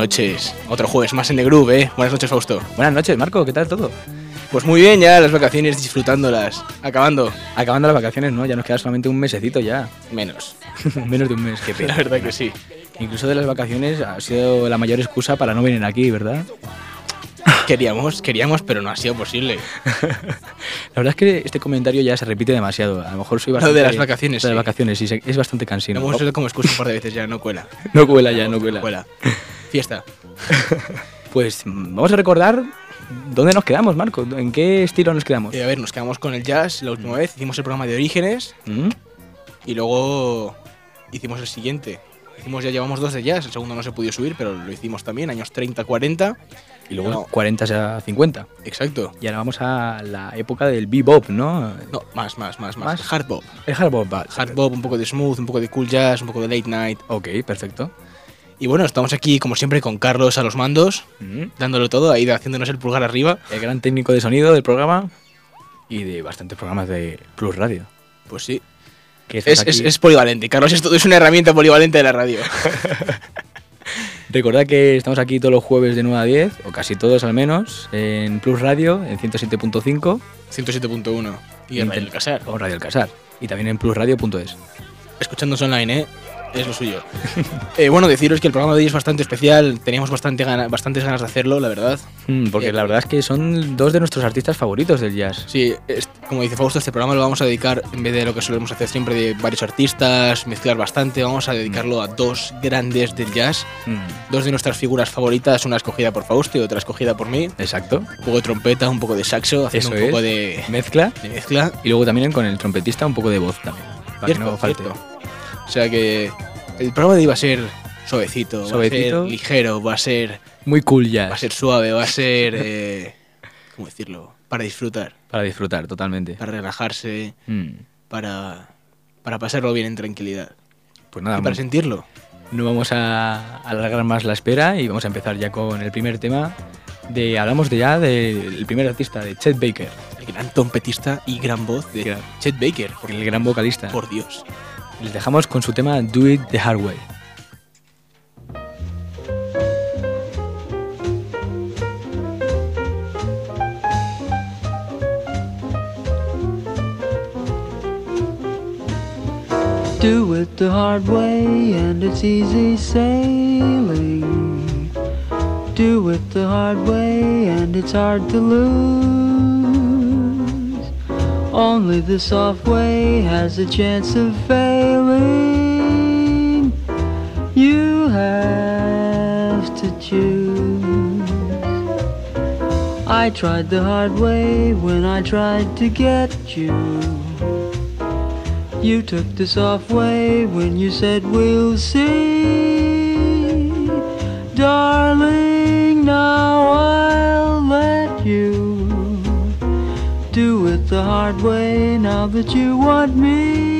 noches. Otro jueves más en The Groove, ¿eh? Buenas noches, Fausto. Buenas noches, Marco, ¿qué tal todo? Pues muy bien, ya las vacaciones disfrutándolas. Acabando. Acabando las vacaciones, ¿no? Ya nos queda solamente un mesecito ya. Menos. Menos de un mes, qué La pena. verdad que sí. Incluso de las vacaciones ha sido la mayor excusa para no venir aquí, ¿verdad? Queríamos, queríamos, pero no ha sido posible. La verdad es que este comentario ya se repite demasiado. A lo mejor soy Lo bastante... de las vacaciones, Lo de sí. las vacaciones, sí, se- es bastante Lo cansino. hemos usado como excusa un par de veces ya, no cuela. No cuela ya, no cuela. Cuela. Fiesta. Pues mm, vamos a recordar dónde nos quedamos, Marco. ¿En qué estilo nos quedamos? Eh, a ver, nos quedamos con el jazz la última vez. Hicimos el programa de Orígenes ¿Mm? y luego hicimos el siguiente. Hicimos, ya llevamos dos de jazz. El segundo no se pudo subir, pero lo hicimos también, años 30, 40. Y luego No. 40 a 50. Exacto. Y ahora vamos a la época del bebop, ¿no? No, más, más, más, más. ¿Más? Hard bop. El hard bop. va. Hard bop, un poco de smooth, un poco de cool jazz, un poco de late night. Ok, perfecto. Y bueno, estamos aquí como siempre con Carlos a los mandos, Mm. dándolo todo, ahí haciéndonos el pulgar arriba. El gran técnico de sonido del programa y de bastantes programas de Plus Radio. Pues sí. Es, es, polivalente. Carlos es, todo, es una herramienta polivalente de la radio. Recordad que estamos aquí todos los jueves de 9 a 10, o casi todos al menos, en Plus Radio, en 107.5 107.1. Y en Radio El Casar. o Radio El Casar. Y también en plusradio.es. Escuchándonos online, ¿eh? Es lo suyo. Eh, bueno, deciros que el programa de hoy es bastante especial. Teníamos bastante gana- bastantes ganas de hacerlo, la verdad. Mm, porque Eh, la verdad es que son dos de nuestros artistas favoritos del jazz. Sí, es- como dice Fausto, este programa lo vamos a dedicar, en vez de lo que solemos hacer siempre de varios artistas, mezclar bastante, vamos a dedicarlo a dos grandes del jazz. Mm, Dos de nuestras figuras favoritas, una escogida por Fausto y otra escogida por mí. Exacto. Un poco de trompeta, un poco de saxo, haciendo Eso un poco es. de, Mezcla. de mezcla. Y luego también con el trompetista un poco de voz también. Para que Cierto, no falte. cierto. O sea que el programa de hoy va a ser suavecito, Suavecito. va a ser ligero, va a ser, Muy cool jazz. va a ser suave, va a ser, eh, ¿cómo decirlo? Para disfrutar, Para disfrutar totalmente. para relajarse, Mm, para, para pasarlo bien en tranquilidad Pues nada, y para sentirlo. no vamos a alargar más la espera y vamos a empezar ya con el primer tema. De, hablamos de ya del primer artista, de Chet Baker, El gran trompetista y gran voz de. Chet Baker, el gran vocalista. por Dios. Les dejamos con su tema Do It the Hard Way. Do it the hard way and it's easy sailing. Do it the hard way and it's hard to lose. Only the soft way has a chance of failing. I tried the hard way when I tried to get you. You took the soft way when you said we'll see. Darling, now I'll let you do it the hard way now that you want me.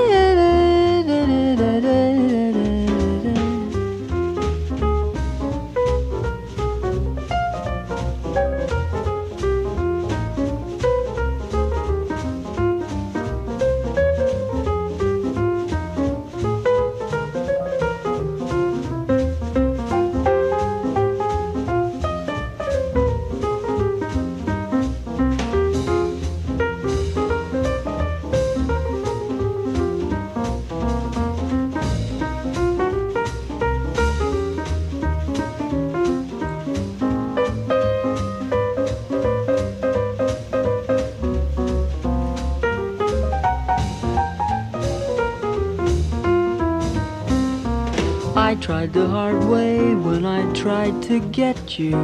hard way when I tried to get you.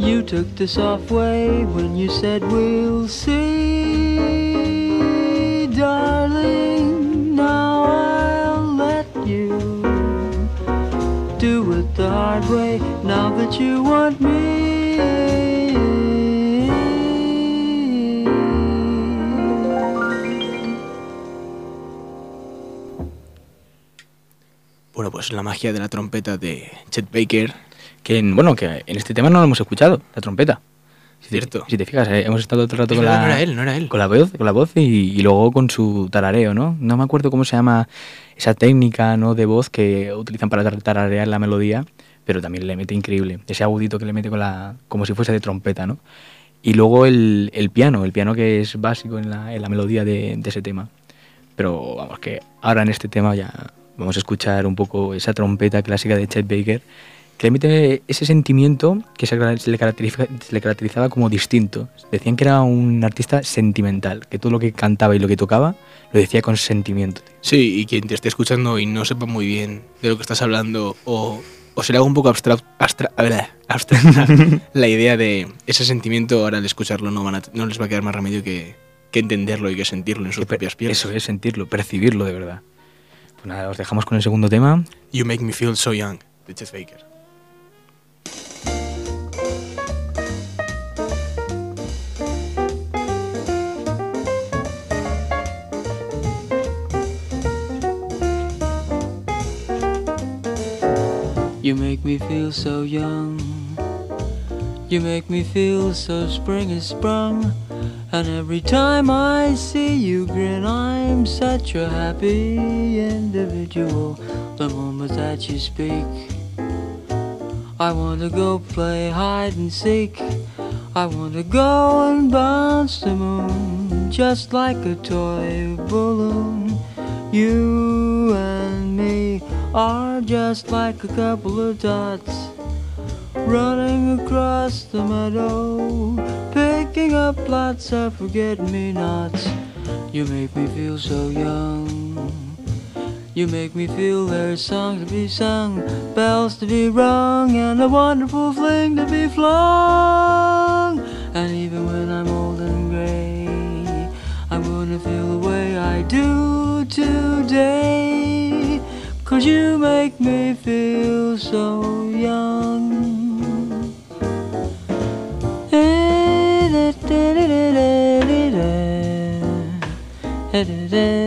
You took the soft way when you said we'll see, darling. Now I'll let you do it the hard way now that you want me. Pues la magia de la trompeta de Chet Baker. Que en, bueno, que en este tema no lo hemos escuchado, la trompeta. Si te- Cierto. si te fijas, eh, hemos estado todo el rato Es con verdad, la, no era él, no era él. con la voz, con la voz y, y luego con su tarareo, ¿no? No me acuerdo cómo se llama esa técnica ¿no? de voz que utilizan para tar- tararear la melodía, pero también le mete increíble. Ese agudito que le mete con la, como si fuese de trompeta, ¿no? Y luego el, el piano, el piano que es básico en la, en la melodía de, de ese tema. Pero vamos, que ahora en este tema ya vamos a escuchar un poco esa trompeta clásica de Chet Baker, que le mete ese sentimiento que se, le, caracteriza- se le caracterizaba como distinto. Decían que era un artista sentimental, que todo lo que cantaba y lo que tocaba lo decía con sentimiento. Sí, y quien te esté escuchando y no sepa muy bien de lo que estás hablando o, o se le haga un poco abstract, abstra- abstracta la idea de ese sentimiento, ahora al escucharlo no, van a- no les va a quedar más remedio que, que entenderlo y que sentirlo en sus Que propias piernas. Eso es sentirlo, percibirlo de verdad. Nada, os dejamos con el segundo tema. You Make Me Feel So Young, de Chet Baker. You make me feel so young. You make me feel so spring is sprung. And every time I see you grin, I'm such a happy individual. The moment that you speak, I want to go play hide and seek. I want to go and bounce the moon just like a toy balloon. You and me are just like a couple of dots running across the meadow, picking up lots of forget me nots. You make me feel so young. You make me feel there's songs to be sung, bells to be rung, and a wonderful fling to be flung. And even when I'm old and gray, I'm gonna feel the way I do today. Cause you make me feel so young. You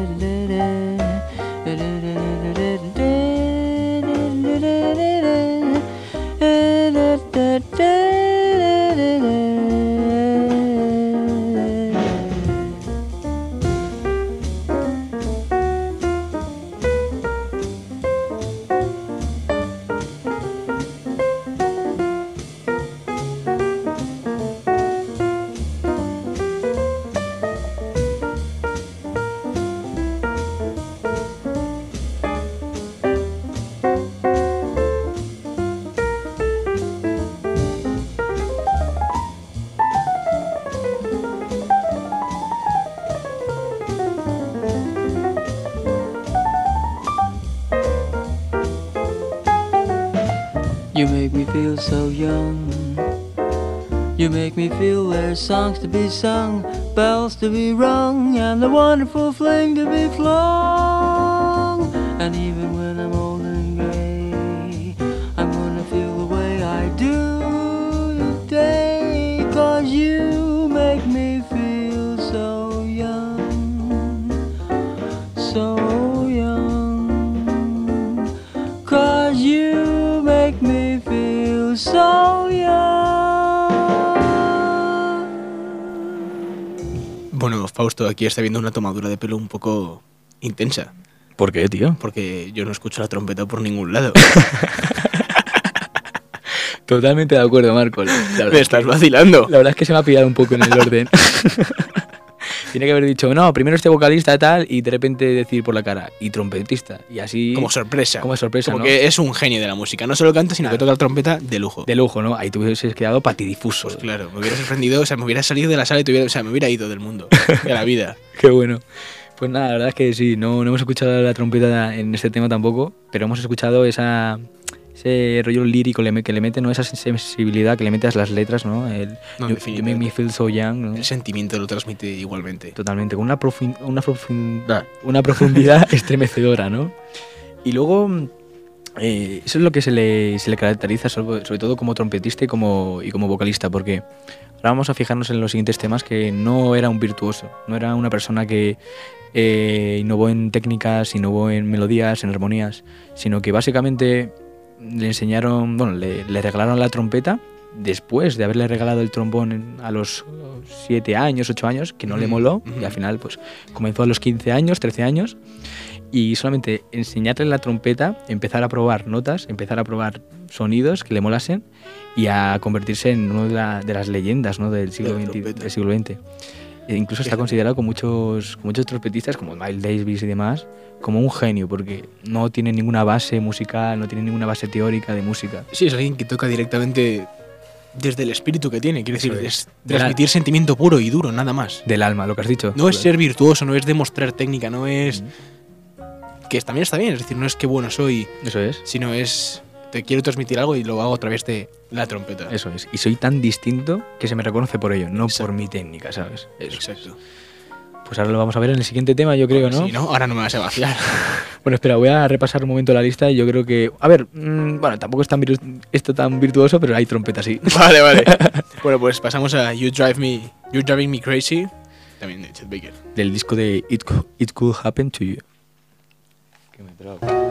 be sung, bells to be rung, Fausto aquí está viendo una tomadura de pelo un poco intensa, ¿Por qué, tío? porque yo no escucho la trompeta por ningún lado. Totalmente de acuerdo, Marco. La Me es estás que- vacilando. La verdad es que se me ha pillado un poco en el orden. Tiene que haber dicho, no, primero este vocalista tal, y de repente decir por la cara, y trompetista. Y así. Como sorpresa. Como sorpresa, Como ¿no? que es un genio de la música. No solo canta, sino que toca la trompeta de lujo. De lujo, ¿no? Ahí te hubieses quedado patidifuso. Pues claro, me hubiera sorprendido, o sea, me hubiera salido de la sala y te hubiera, o sea, me hubiera ido del mundo, de la vida. Qué bueno. Pues nada, la verdad es que sí, no, no hemos escuchado la trompeta en este tema tampoco, pero hemos escuchado esa, ese rollo lírico que le mete, ¿no? Esa sensibilidad que le mete a las letras, ¿no? El No, you, you make me feel so young, ¿no? El sentimiento lo transmite igualmente. Totalmente, con una, profin- una, profun- ah, una profundidad estremecedora, ¿no? Y luego, eh, eso es lo que se le, se le caracteriza, sobre, sobre todo como trompetista y como, y como vocalista, porque ahora vamos a fijarnos en los siguientes temas que no era un virtuoso, no era una persona que eh, innovó en técnicas, innovó en melodías, en armonías, sino que básicamente le enseñaron, bueno, le, le regalaron la trompeta después de haberle regalado el trombón a los 7 años, 8 años, que no le moló, y al final pues comenzó a los 15 años, 13 años, y solamente enseñarle la trompeta, empezar a probar notas, empezar a probar sonidos que le molasen y a convertirse en una de, la- de las leyendas ¿no? del, siglo De XX, del siglo XX. E incluso está considerado con muchos, con muchos trompetistas como Miles Davis y demás como un genio porque no tiene ninguna base musical, no tiene ninguna base teórica de música. Sí, es alguien que toca directamente desde el espíritu que tiene. Quiere decir, es. la- transmitir sentimiento puro y duro, nada más. Del alma, lo que has dicho. No es ser virtuoso, no es demostrar técnica, no es... Mm. Que también está bien, es decir, no es que bueno soy, Eso es. sino es... Te quiero transmitir algo y lo hago a través de la trompeta. Eso es. Y soy tan distinto que se me reconoce por ello, no Exacto. por mi técnica, ¿sabes? Eso. Exacto. Pues ahora lo vamos a ver en el siguiente tema, yo creo, ¿no? Si no, ahora no me vas a vaciar. Bueno, espera, voy a repasar un momento la lista y yo creo que... A ver, mm, bueno, tampoco es tan esto tan virtuoso, pero hay trompeta, sí. vale, vale. bueno, pues pasamos a You Drive Me, You're Driving Me Crazy, también de Chet Baker. Del disco de It, It Could Happen to You. Que me trago.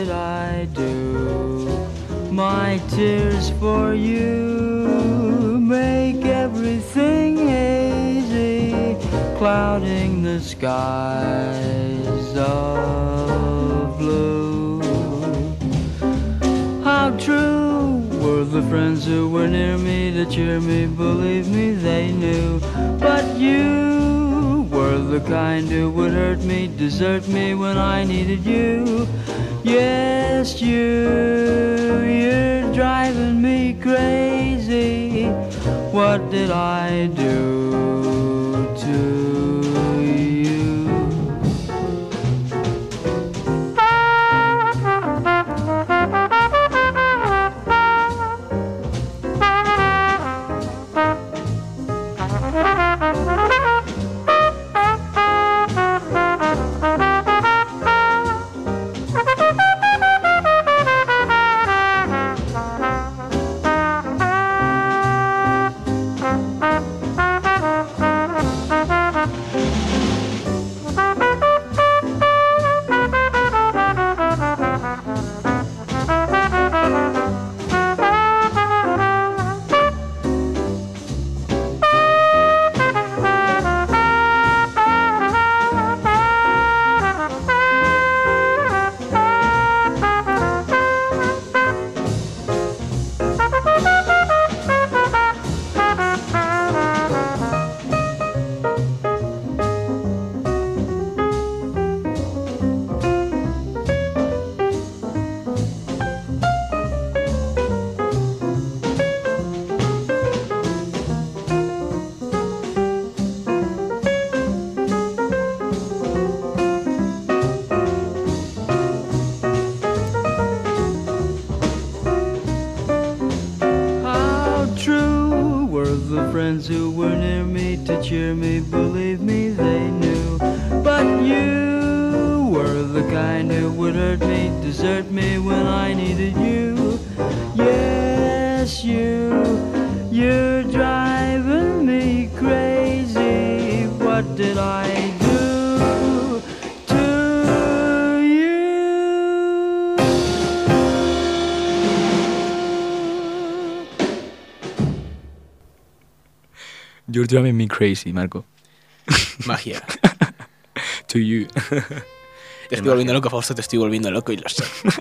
Did I do? My tears for you make everything hazy, clouding the skies of blue. How true were the friends who were near me to cheer me, believe me, they knew. But you were the kind who would hurt me, desert me when I needed you. Yes, you, you're driving me crazy. What did I do to you? You're driving me crazy, Marco. Magia. To you. Te estoy volviendo loco, Fausto, te estoy volviendo loco y lo sé.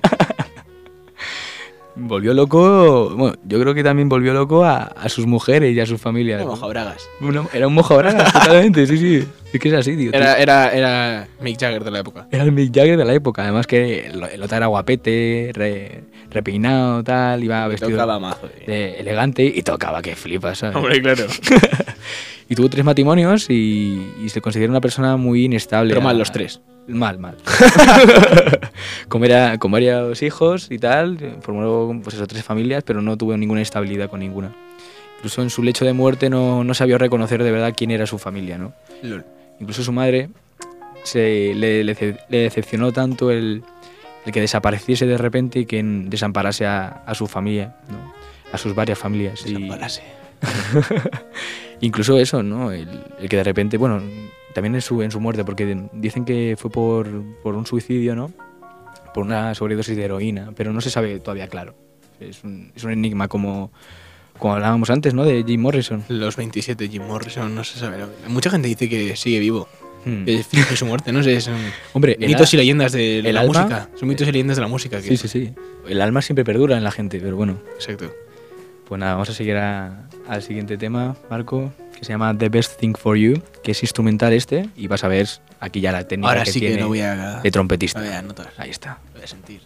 Volvió loco, bueno, yo creo que también volvió loco a, a sus mujeres y a sus familias. Era mojabragas. Era un mojabragas, totalmente, sí, sí. Es que es así, tío. Era, era, era Mick Jagger de la época. Era el Mick Jagger de la época, además que el, el otro era guapete, re- repeinado, tal, iba vestido Tocaba mazo. de elegante y tocaba que flipas, ¿sabes? Hombre, claro. y tuvo tres matrimonios y, y se considera una persona muy inestable. Pero mal los tres. Mal, mal. como, era, con varios hijos y tal, formó pues eso, tres familias, pero no tuvo ninguna estabilidad con ninguna. Incluso en su lecho de muerte no, no sabía reconocer de verdad quién era su familia, ¿no? Lol. Incluso su madre se, le, le ce- le decepcionó tanto el, el que desapareciese de repente y que desamparase a, a su familia, ¿no? a sus varias familias. Y- Desamparase. incluso eso, ¿no? El, el que de repente, bueno, también en su, en su muerte, porque dicen que fue por, por un suicidio, ¿no? Por una sobredosis de heroína, pero no se sabe todavía claro. Es un, es un enigma como, como hablábamos antes, ¿no? De Jim Morrison. Los 27 Jim Morrison, no se sabe. Mucha gente dice que sigue vivo. Hmm. Que finge su muerte, no sé. Son Hombre, mitos y leyendas de la alma- música. Son mitos y leyendas de la música. Que, Sí, sí, sí. El alma siempre perdura en la gente, pero bueno. Exacto. Pues nada, vamos a seguir a- al siguiente tema, Marco, que se llama The Best Thing for You, que es instrumental este, y vas a ver aquí ya la técnica Ahora que sí que no voy a, de trompetista. voy a. Ahí está. Voy a sentir.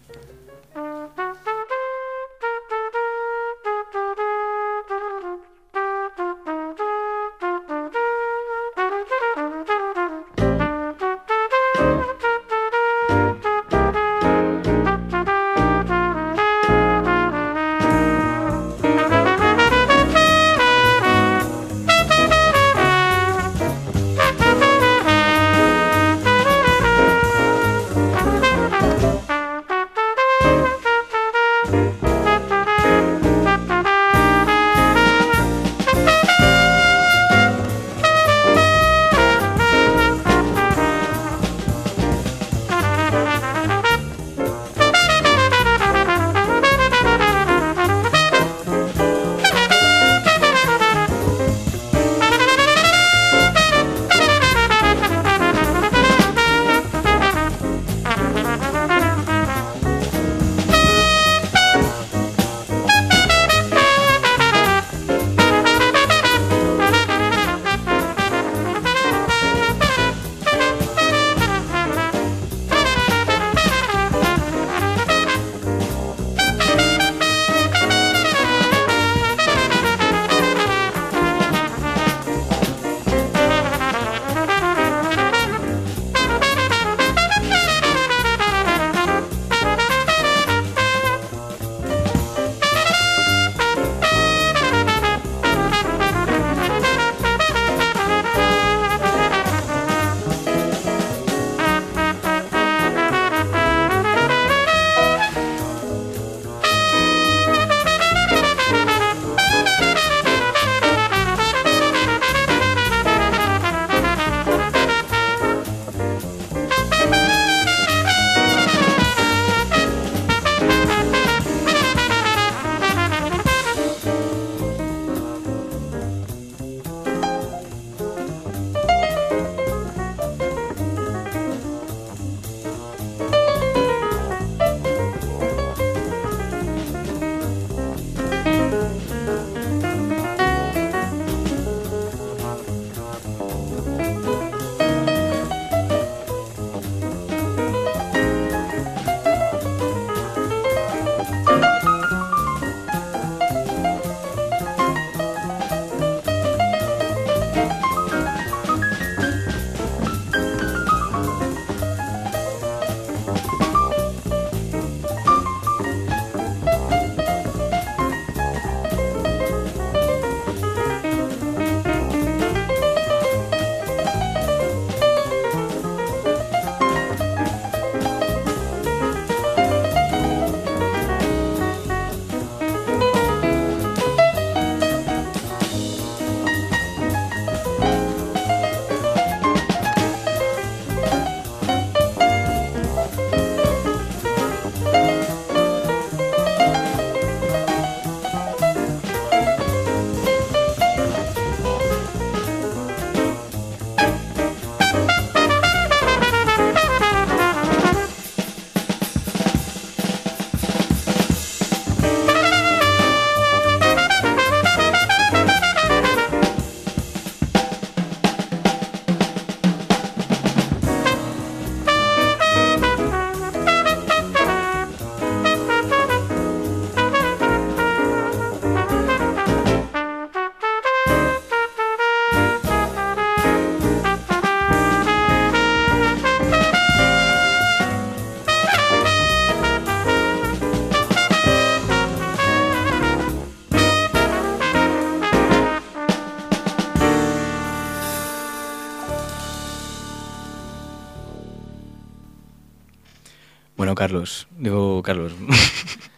Carlos. Digo, Carlos.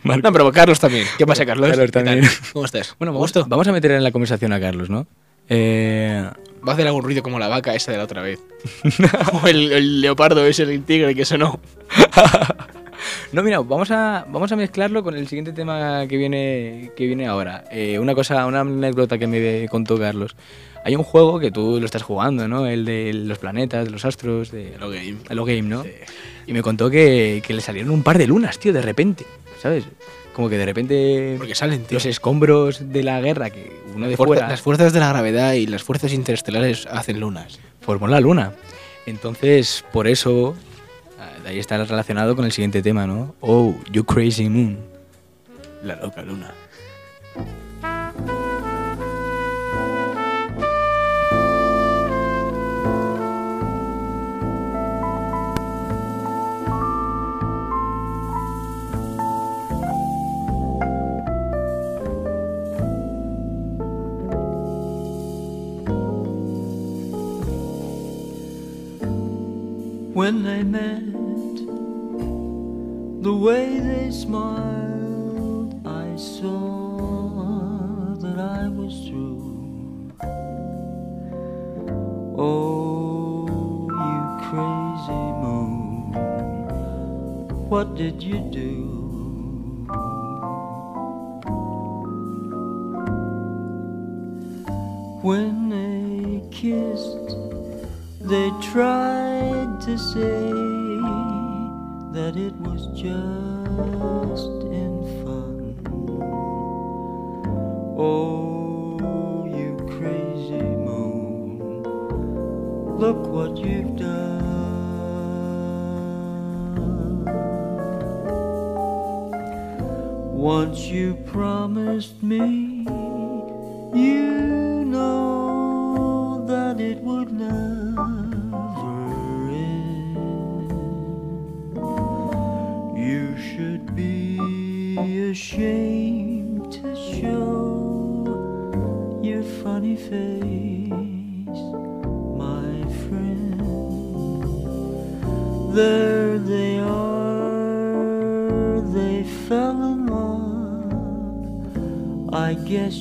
No, pero Carlos también. ¿Qué pasa, Carlos? Carlos también. ¿Cómo estás? Bueno, ¿A vamos, gusto? vamos a meter en la conversación a Carlos, ¿no? Eh, Va a hacer algún ruido como la vaca esa de la otra vez. o el, el leopardo ese, el tigre que sonó. No, mira, vamos a, vamos a mezclarlo con el siguiente tema que viene, que viene ahora. Eh, una cosa, una anécdota que me contó Carlos. Hay un juego que tú lo estás jugando, ¿no? El de los planetas, de los astros, de Hello Game. Hello Game, ¿no? Y me contó que, que le salieron un par de lunas, tío, de repente, ¿sabes? Como que de repente Porque salen, tío. los escombros de la guerra, que uno de fuera Las fuerzas de la gravedad y las fuerzas interestelares hacen lunas. formó la luna. Entonces, por eso, ahí está relacionado con el siguiente tema, ¿no? Oh, you crazy moon. La loca luna. when they met, the way they smiled, I saw that I was through. Oh, you crazy moon, what did you do? When they kissed, they tried to say that it was just in fun. Oh, you crazy moon, look what you've done. Once you promised me, There they are, they fell in love. I guess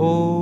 Oh,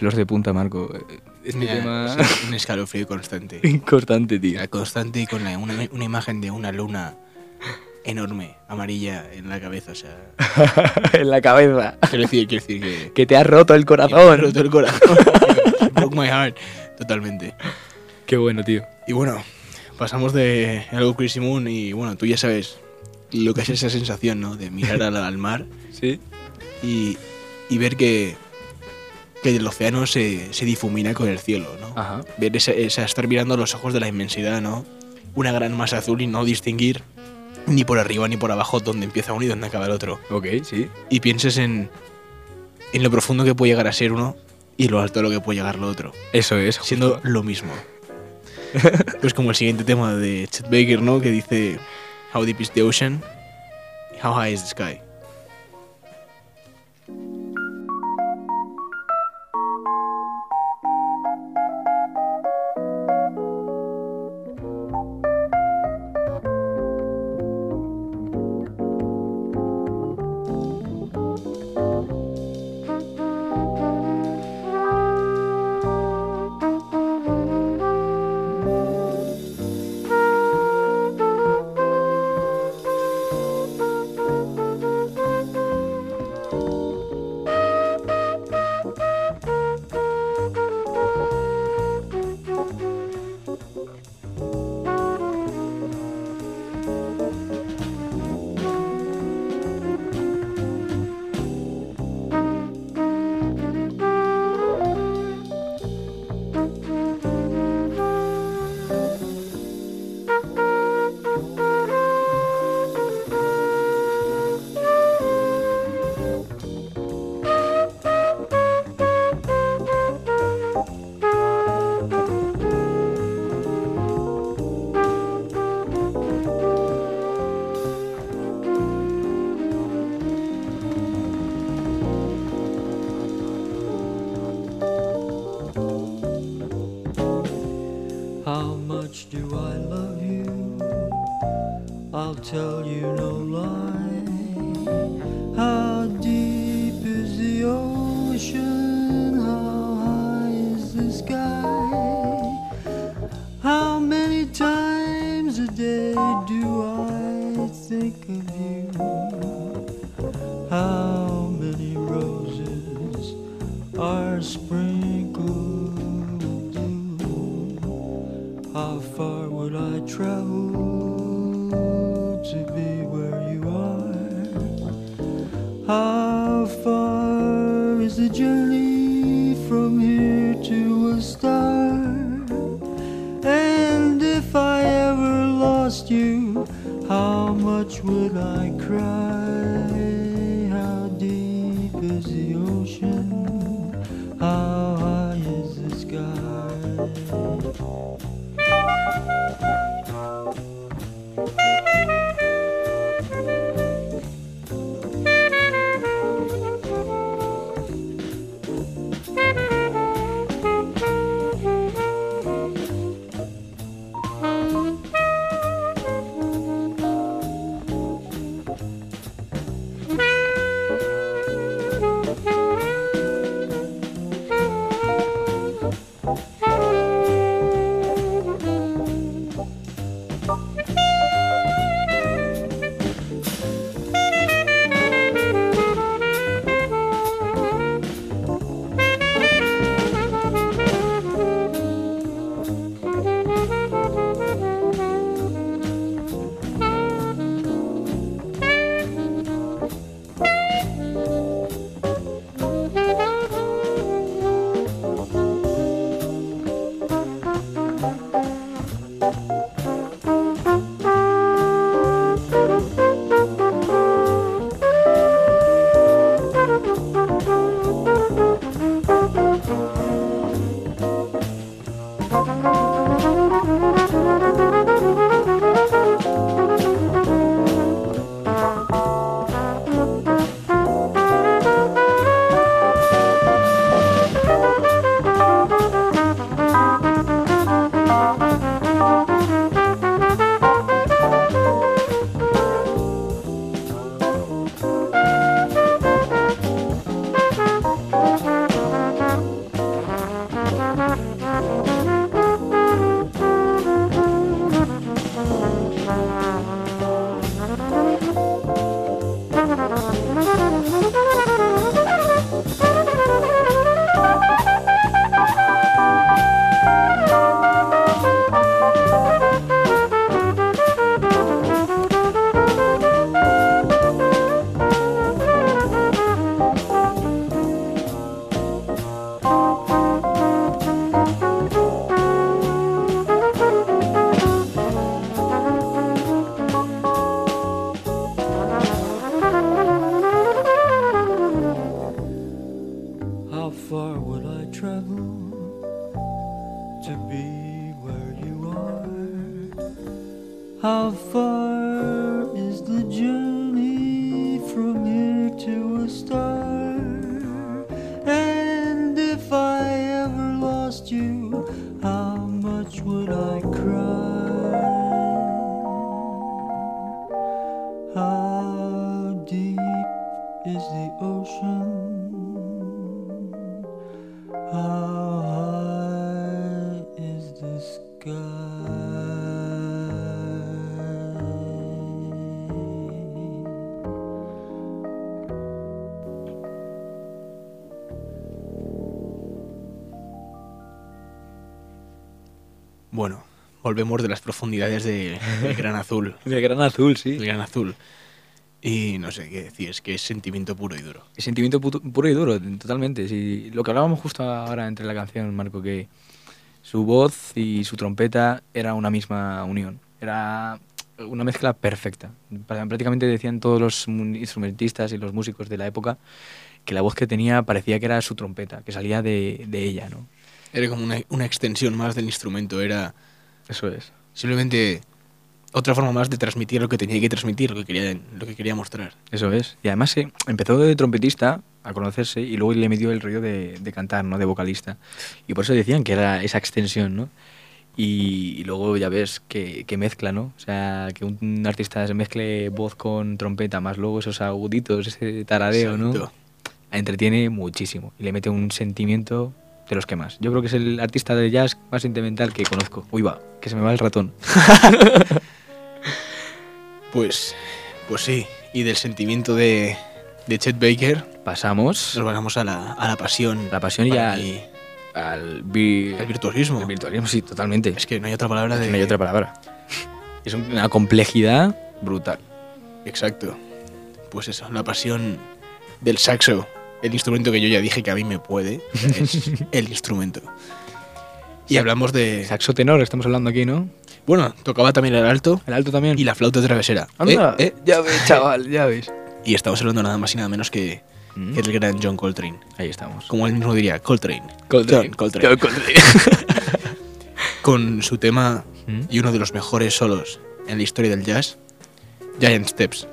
pelos de punta, Marco. Este Mira, tema es un escalofrío constante. constante, tío. Constante y con la- una, una imagen de una luna enorme, amarilla en la cabeza. O sea, en la cabeza. quiero decir, quiero decir que. Que te ha roto el Me ha corazón. roto el corazón. Broke my heart. Totalmente. Qué bueno, tío. Y bueno, pasamos de algo Crazy Moon y bueno, tú ya sabes lo que es esa sensación, ¿no? De mirar al, al mar Sí. y, y ver que, que el océano se, se difumina con el cielo, ¿no? Ajá. Ver esa, esa- estar mirando los ojos de la inmensidad, ¿no? Una gran masa azul y no distinguir ni por arriba ni por abajo donde empieza uno y donde acaba el otro. Ok, sí. Y pienses en, en lo profundo que puede llegar a ser uno y lo alto a lo que puede llegar lo otro. Eso es. Siendo lo mismo. pues como el siguiente tema de Chet Baker, ¿no? Que dice How deep is the ocean? How high is the sky? How much the journey from here to a star? And if I ever lost you, how much would I cry? Volvemos de las profundidades de- del Gran Azul. De gran azul, sí. El Gran Azul. Y no sé qué decir, es que es sentimiento puro y duro. Sentimiento puto- puro y duro, totalmente. Sí. Lo que hablábamos justo ahora entre la canción, Marco, que su voz y su trompeta era una misma unión. Era una mezcla perfecta. Prácticamente decían todos los instrumentistas y los músicos de la época que la voz que tenía parecía que era su trompeta, que salía de, de ella, ¿no? Era como una, una extensión más del instrumento, era Eso es. simplemente otra forma más de transmitir lo que tenía que transmitir, lo que quería, lo que quería mostrar. Eso es. Y además eh, empezó de trompetista a conocerse y luego le metió el rollo de, de cantar, ¿no? De vocalista. Y por eso decían que era esa extensión, ¿no? Y, y luego ya ves que, que mezcla, ¿no? O sea, que un artista se mezcle voz con trompeta, más luego esos aguditos, ese tarareo, ¿no? Exacto. Entretiene muchísimo y le mete un sentimiento de los que más. Yo creo que es el artista de jazz más sentimental que conozco. Uy, va, que se me va el ratón. Pues, pues sí, y del sentimiento de, de Chet Baker Pasamos nos vamos a la, a la pasión. la pasión y al, mí, al vi- al virtuosismo. El virtuosismo, sí, totalmente. Es que no hay otra palabra de... no hay otra palabra. Es una complejidad brutal. Exacto. Pues eso, la pasión del saxo. El instrumento que yo ya dije que a mí me puede. Es el instrumento. Y hablamos de... Saxo tenor, estamos hablando aquí, ¿no? Bueno, tocaba también el alto El alto también. y la flauta travesera. Anda, ¿Eh? ¿Eh? Ya ves, chaval, ya ves. Y estamos hablando nada más y nada menos que, Mm. que el gran John Coltrane. Ahí estamos. Como él mismo diría, Coltrane. Coltrane. John Coltrane. John Coltrane. Con su tema Mm. y uno de los mejores solos en la historia del jazz, Giant Steps.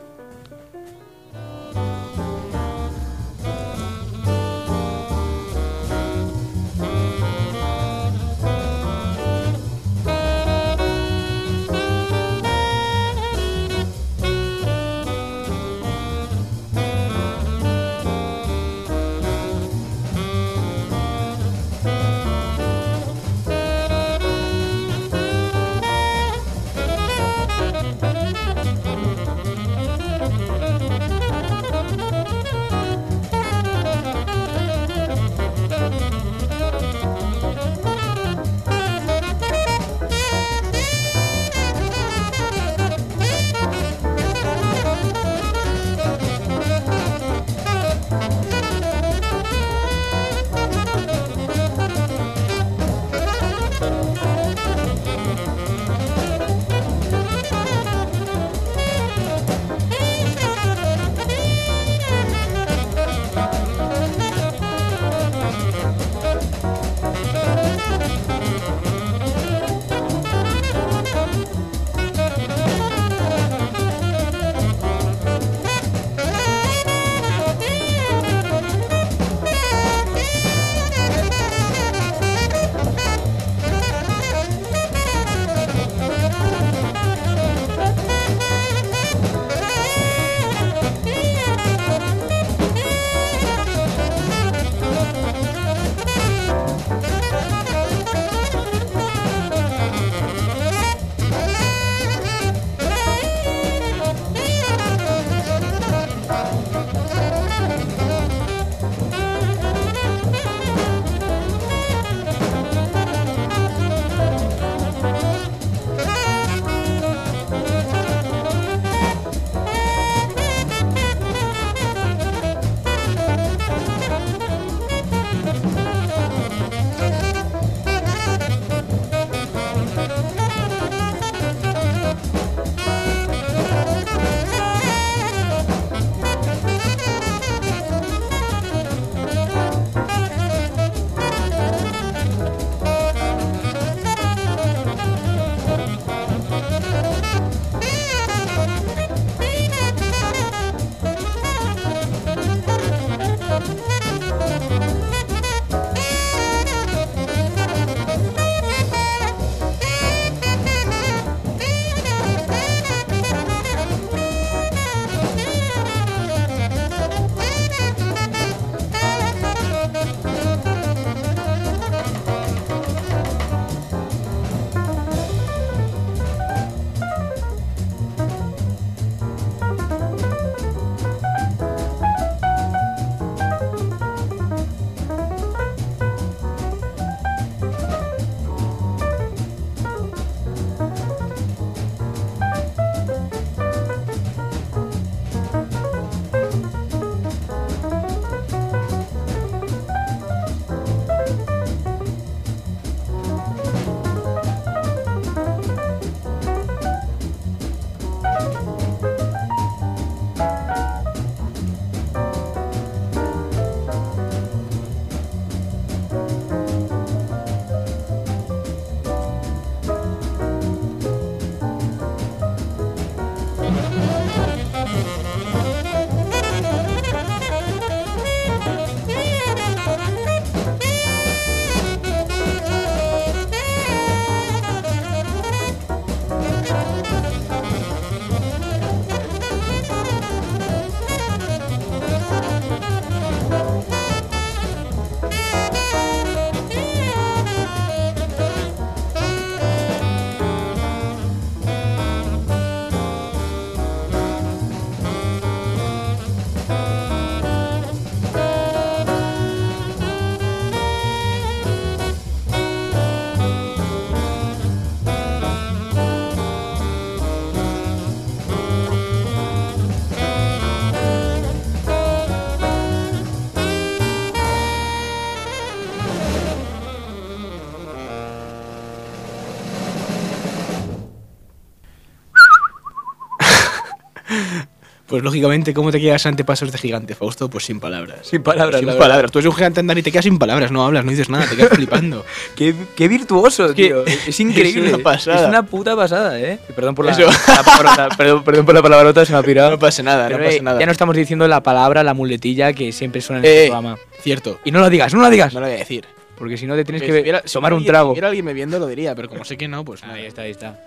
Pues lógicamente, ¿cómo te quedas ante pasos de gigante, Fausto? Pues sin palabras. Sin palabras, Sin la palabras. Tú eres un gigante andar y te quedas sin palabras, no hablas, no dices nada, te quedas flipando. Qué, qué virtuoso, que tío. Es increíble. es una pasada. Es una puta pasada, ¿eh? Perdón por la, la palabrota, perdón, perdón por la palabrota, se me ha pirado. No pasa nada, Pero, no eh, pasa nada. Ya no estamos diciendo la palabra, la muletilla que siempre suena en Eh, el programa. Cierto. Y no lo digas, no lo digas. No lo voy a decir. Porque si no te tienes que si tomar un trago. Si hubiera alguien me viendo, lo diría, pero como sé que no, pues nada. Ahí está, ahí está.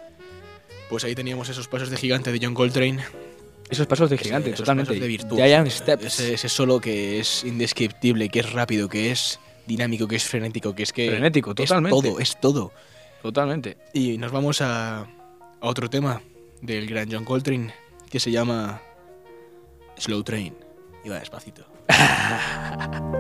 Pues ahí teníamos esos pasos de gigante de John Coltrane. Esos pasos de gigante, Esos totalmente. pasos de virtuoso. Giant steps. Ese, ese solo que es indescriptible, que es rápido, que es dinámico, que es frenético, que es que. Frenético, es totalmente. todo, es todo. Totalmente. Y nos vamos a, a otro tema del gran John Coltrane que se llama Slow Train. Y va despacito.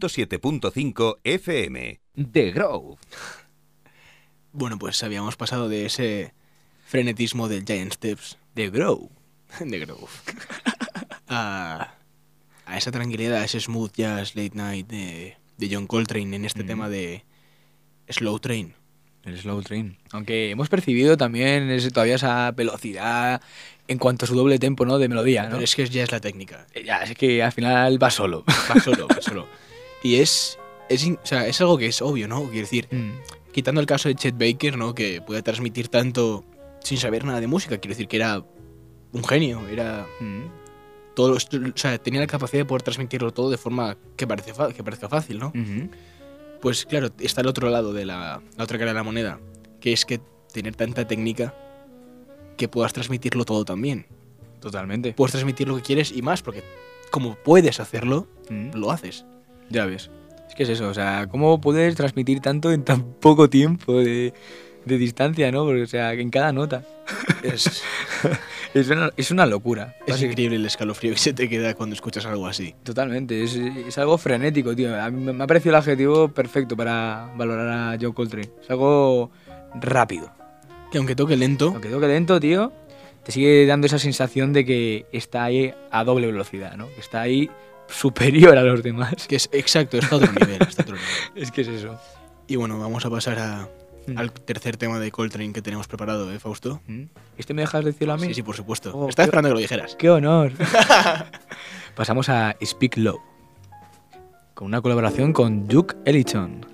107.5 FM. The Grove. Bueno, pues habíamos pasado de ese frenetismo del Giant Steps The Grove. de Grove a, a esa tranquilidad, a ese smooth jazz late night de, de John Coltrane en este Mm. tema de Slow Train. El Slow Train. Aunque hemos percibido también ese, todavía esa velocidad en cuanto a su doble tempo, ¿no? De melodía, ¿no? Pero es que ya es la técnica. Ya, es que al final va solo. Va solo, va solo. Y es, es, o sea, es algo que es obvio, ¿no? Quiero decir, Mm. quitando el caso de Chet Baker, ¿no? Que puede transmitir tanto sin saber nada de música. Quiero decir que era un genio, era Mm. todo, o sea, tenía la capacidad de poder transmitirlo todo de forma que, parece que parezca fácil, ¿no? Pues claro, está el otro lado de la, la otra cara de la moneda, que es que tener tanta técnica que puedas transmitirlo todo también. Totalmente. Puedes transmitir lo que quieres y más, porque como puedes hacerlo, Mm. lo haces. Ya ves. Es que es eso, o sea, ¿cómo puedes transmitir tanto en tan poco tiempo de, de distancia, no? Porque, o sea, en cada nota. Es, Es una, es una locura. es increíble el escalofrío que se te queda cuando escuchas algo así. Totalmente, es, es algo frenético, tío. A mí me me ha parecido el adjetivo perfecto para valorar a John Coltrane. Es algo rápido. Que aunque toque lento, Aunque toque lento, tío, te sigue dando esa sensación de que está ahí a doble velocidad, ¿no? Que está ahí superior a los demás. que es exacto, está otro nivel. está a otro nivel. Es que es eso. Y bueno, vamos a pasar a- Mm. al tercer tema de Coltrane que tenemos preparado, ¿eh, Fausto? ¿Mm? ¿Este me dejas decirlo a mí? Sí, sí, por supuesto. Oh, Estaba esperando que lo dijeras. ¡Qué honor! Pasamos a Speak Low, con una colaboración con Duke Ellington.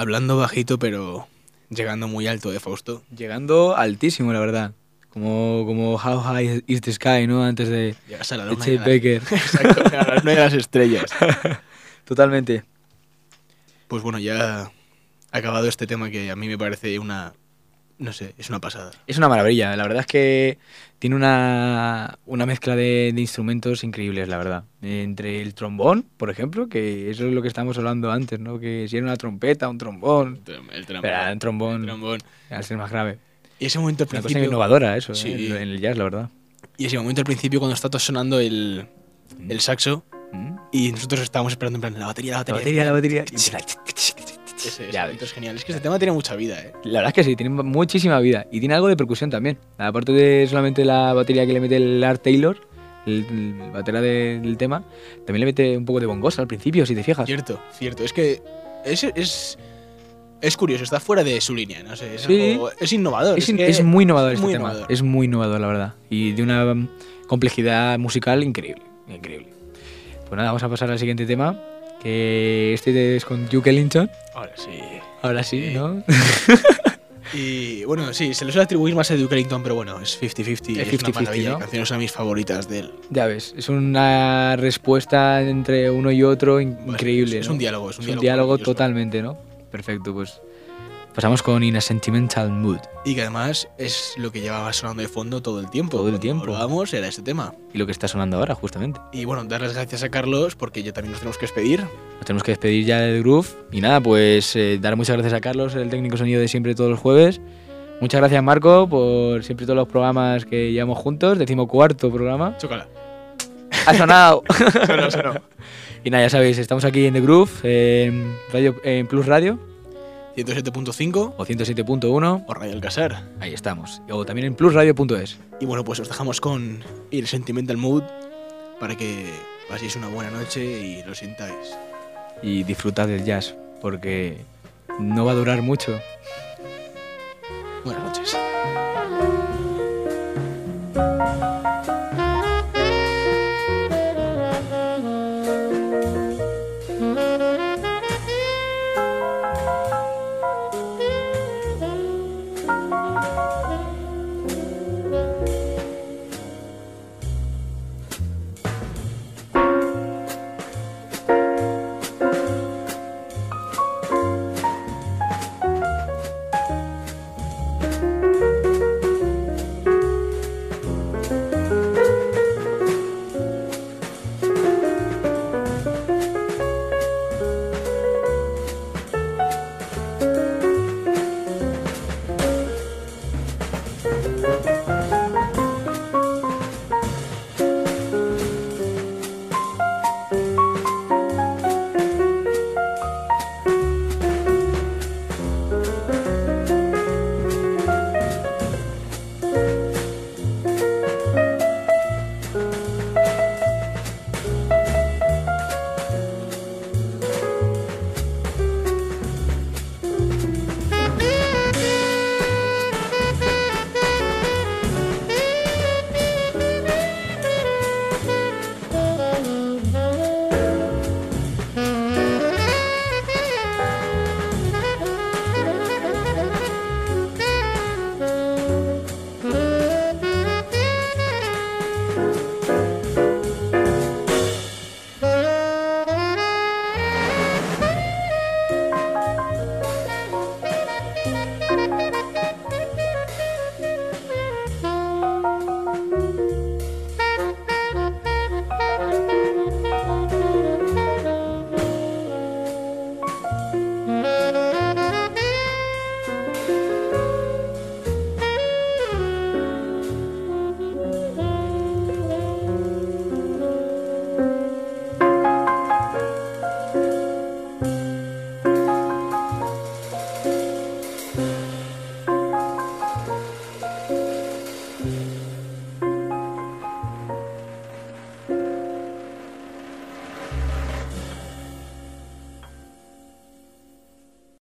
Hablando bajito, pero llegando muy alto de Fausto. Llegando altísimo, la verdad. Como, como How High is the Sky, ¿no? Antes de, Llegas a la de. Chet la- Baker. Exacto, a las estrellas. Totalmente. Pues bueno, ya ha acabado este tema que a mí me parece una. No sé, es una pasada. Es una maravilla. La verdad es que tiene una, una mezcla de, de instrumentos increíbles, la verdad. Entre el trombón, por ejemplo, que eso es lo que estábamos hablando antes, ¿no? Que si era una trompeta, un trombón, El trombón. Pero un trombón, el trombón. al ser más grave. Y ese momento al Una cosa principio. innovadora eso, Sí. ¿eh? en el jazz, la verdad. Y ese momento al principio cuando está todo sonando el, el saxo ¿Mm? y nosotros estábamos esperando en plan la batería, la La batería. batería, la batería. y empieza- Ese, ese Ya momento ves. es genial. Es que este tema tiene mucha vida, ¿eh? La verdad es que sí, tiene muchísima vida. Y tiene algo de percusión también. Aparte de solamente la batería que le mete el Art Taylor, el, el batera de- del tema, también le mete un poco de bongos al principio, si te fijas. Cierto, cierto. Es que es, es, es curioso, está fuera de su línea, no sé. Es, Sí. algo- es innovador. Es, Es, que es muy innovador este muy tema. innovador. Es muy innovador, la verdad. Y de una complejidad musical increíble. Increíble. Pues nada, vamos a pasar al siguiente tema. Que este es con Duke Ellington. Ahora sí. Ahora sí. ¿no? Y bueno, sí, se le suele atribuir más a Duke Ellington, pero bueno, es 50-50. Es Es, una 50-50, maravilla. ¿no? canciones son mis favoritas de él. ya ves, es una respuesta entre uno y otro Bueno, increíble. es- es un diálogo, es un diálogo diálogo maravilloso. totalmente, ¿no? Perfecto, pues pasamos con In a Sentimental Mood. Y que además es lo que llevaba sonando de fondo todo el tiempo. Todo el Cuando tiempo. Hablábamos, era este tema. Y lo que está sonando ahora, justamente. Y bueno, dar las gracias a Carlos porque ya también nos tenemos que despedir. Nos tenemos que despedir ya del Groove. Y nada, pues eh, dar muchas gracias a Carlos, el técnico sonido de siempre todos los jueves. Muchas gracias, Marco, por siempre todos los programas que llevamos juntos. Decimocuarto programa. Chócala. ¡Ha sonado! Sonó, sonó. y nada, ya sabéis, estamos aquí en The Groove, en, radio, en Plus Radio 107.5 o 107.1. o Radio Alcázar. Ahí estamos. O también en plusradio.es. Y bueno, pues os dejamos con el Sentimental Mood para que paséis una buena noche y lo sintáis. Y disfrutad del jazz, porque no va a durar mucho. Buenas noches.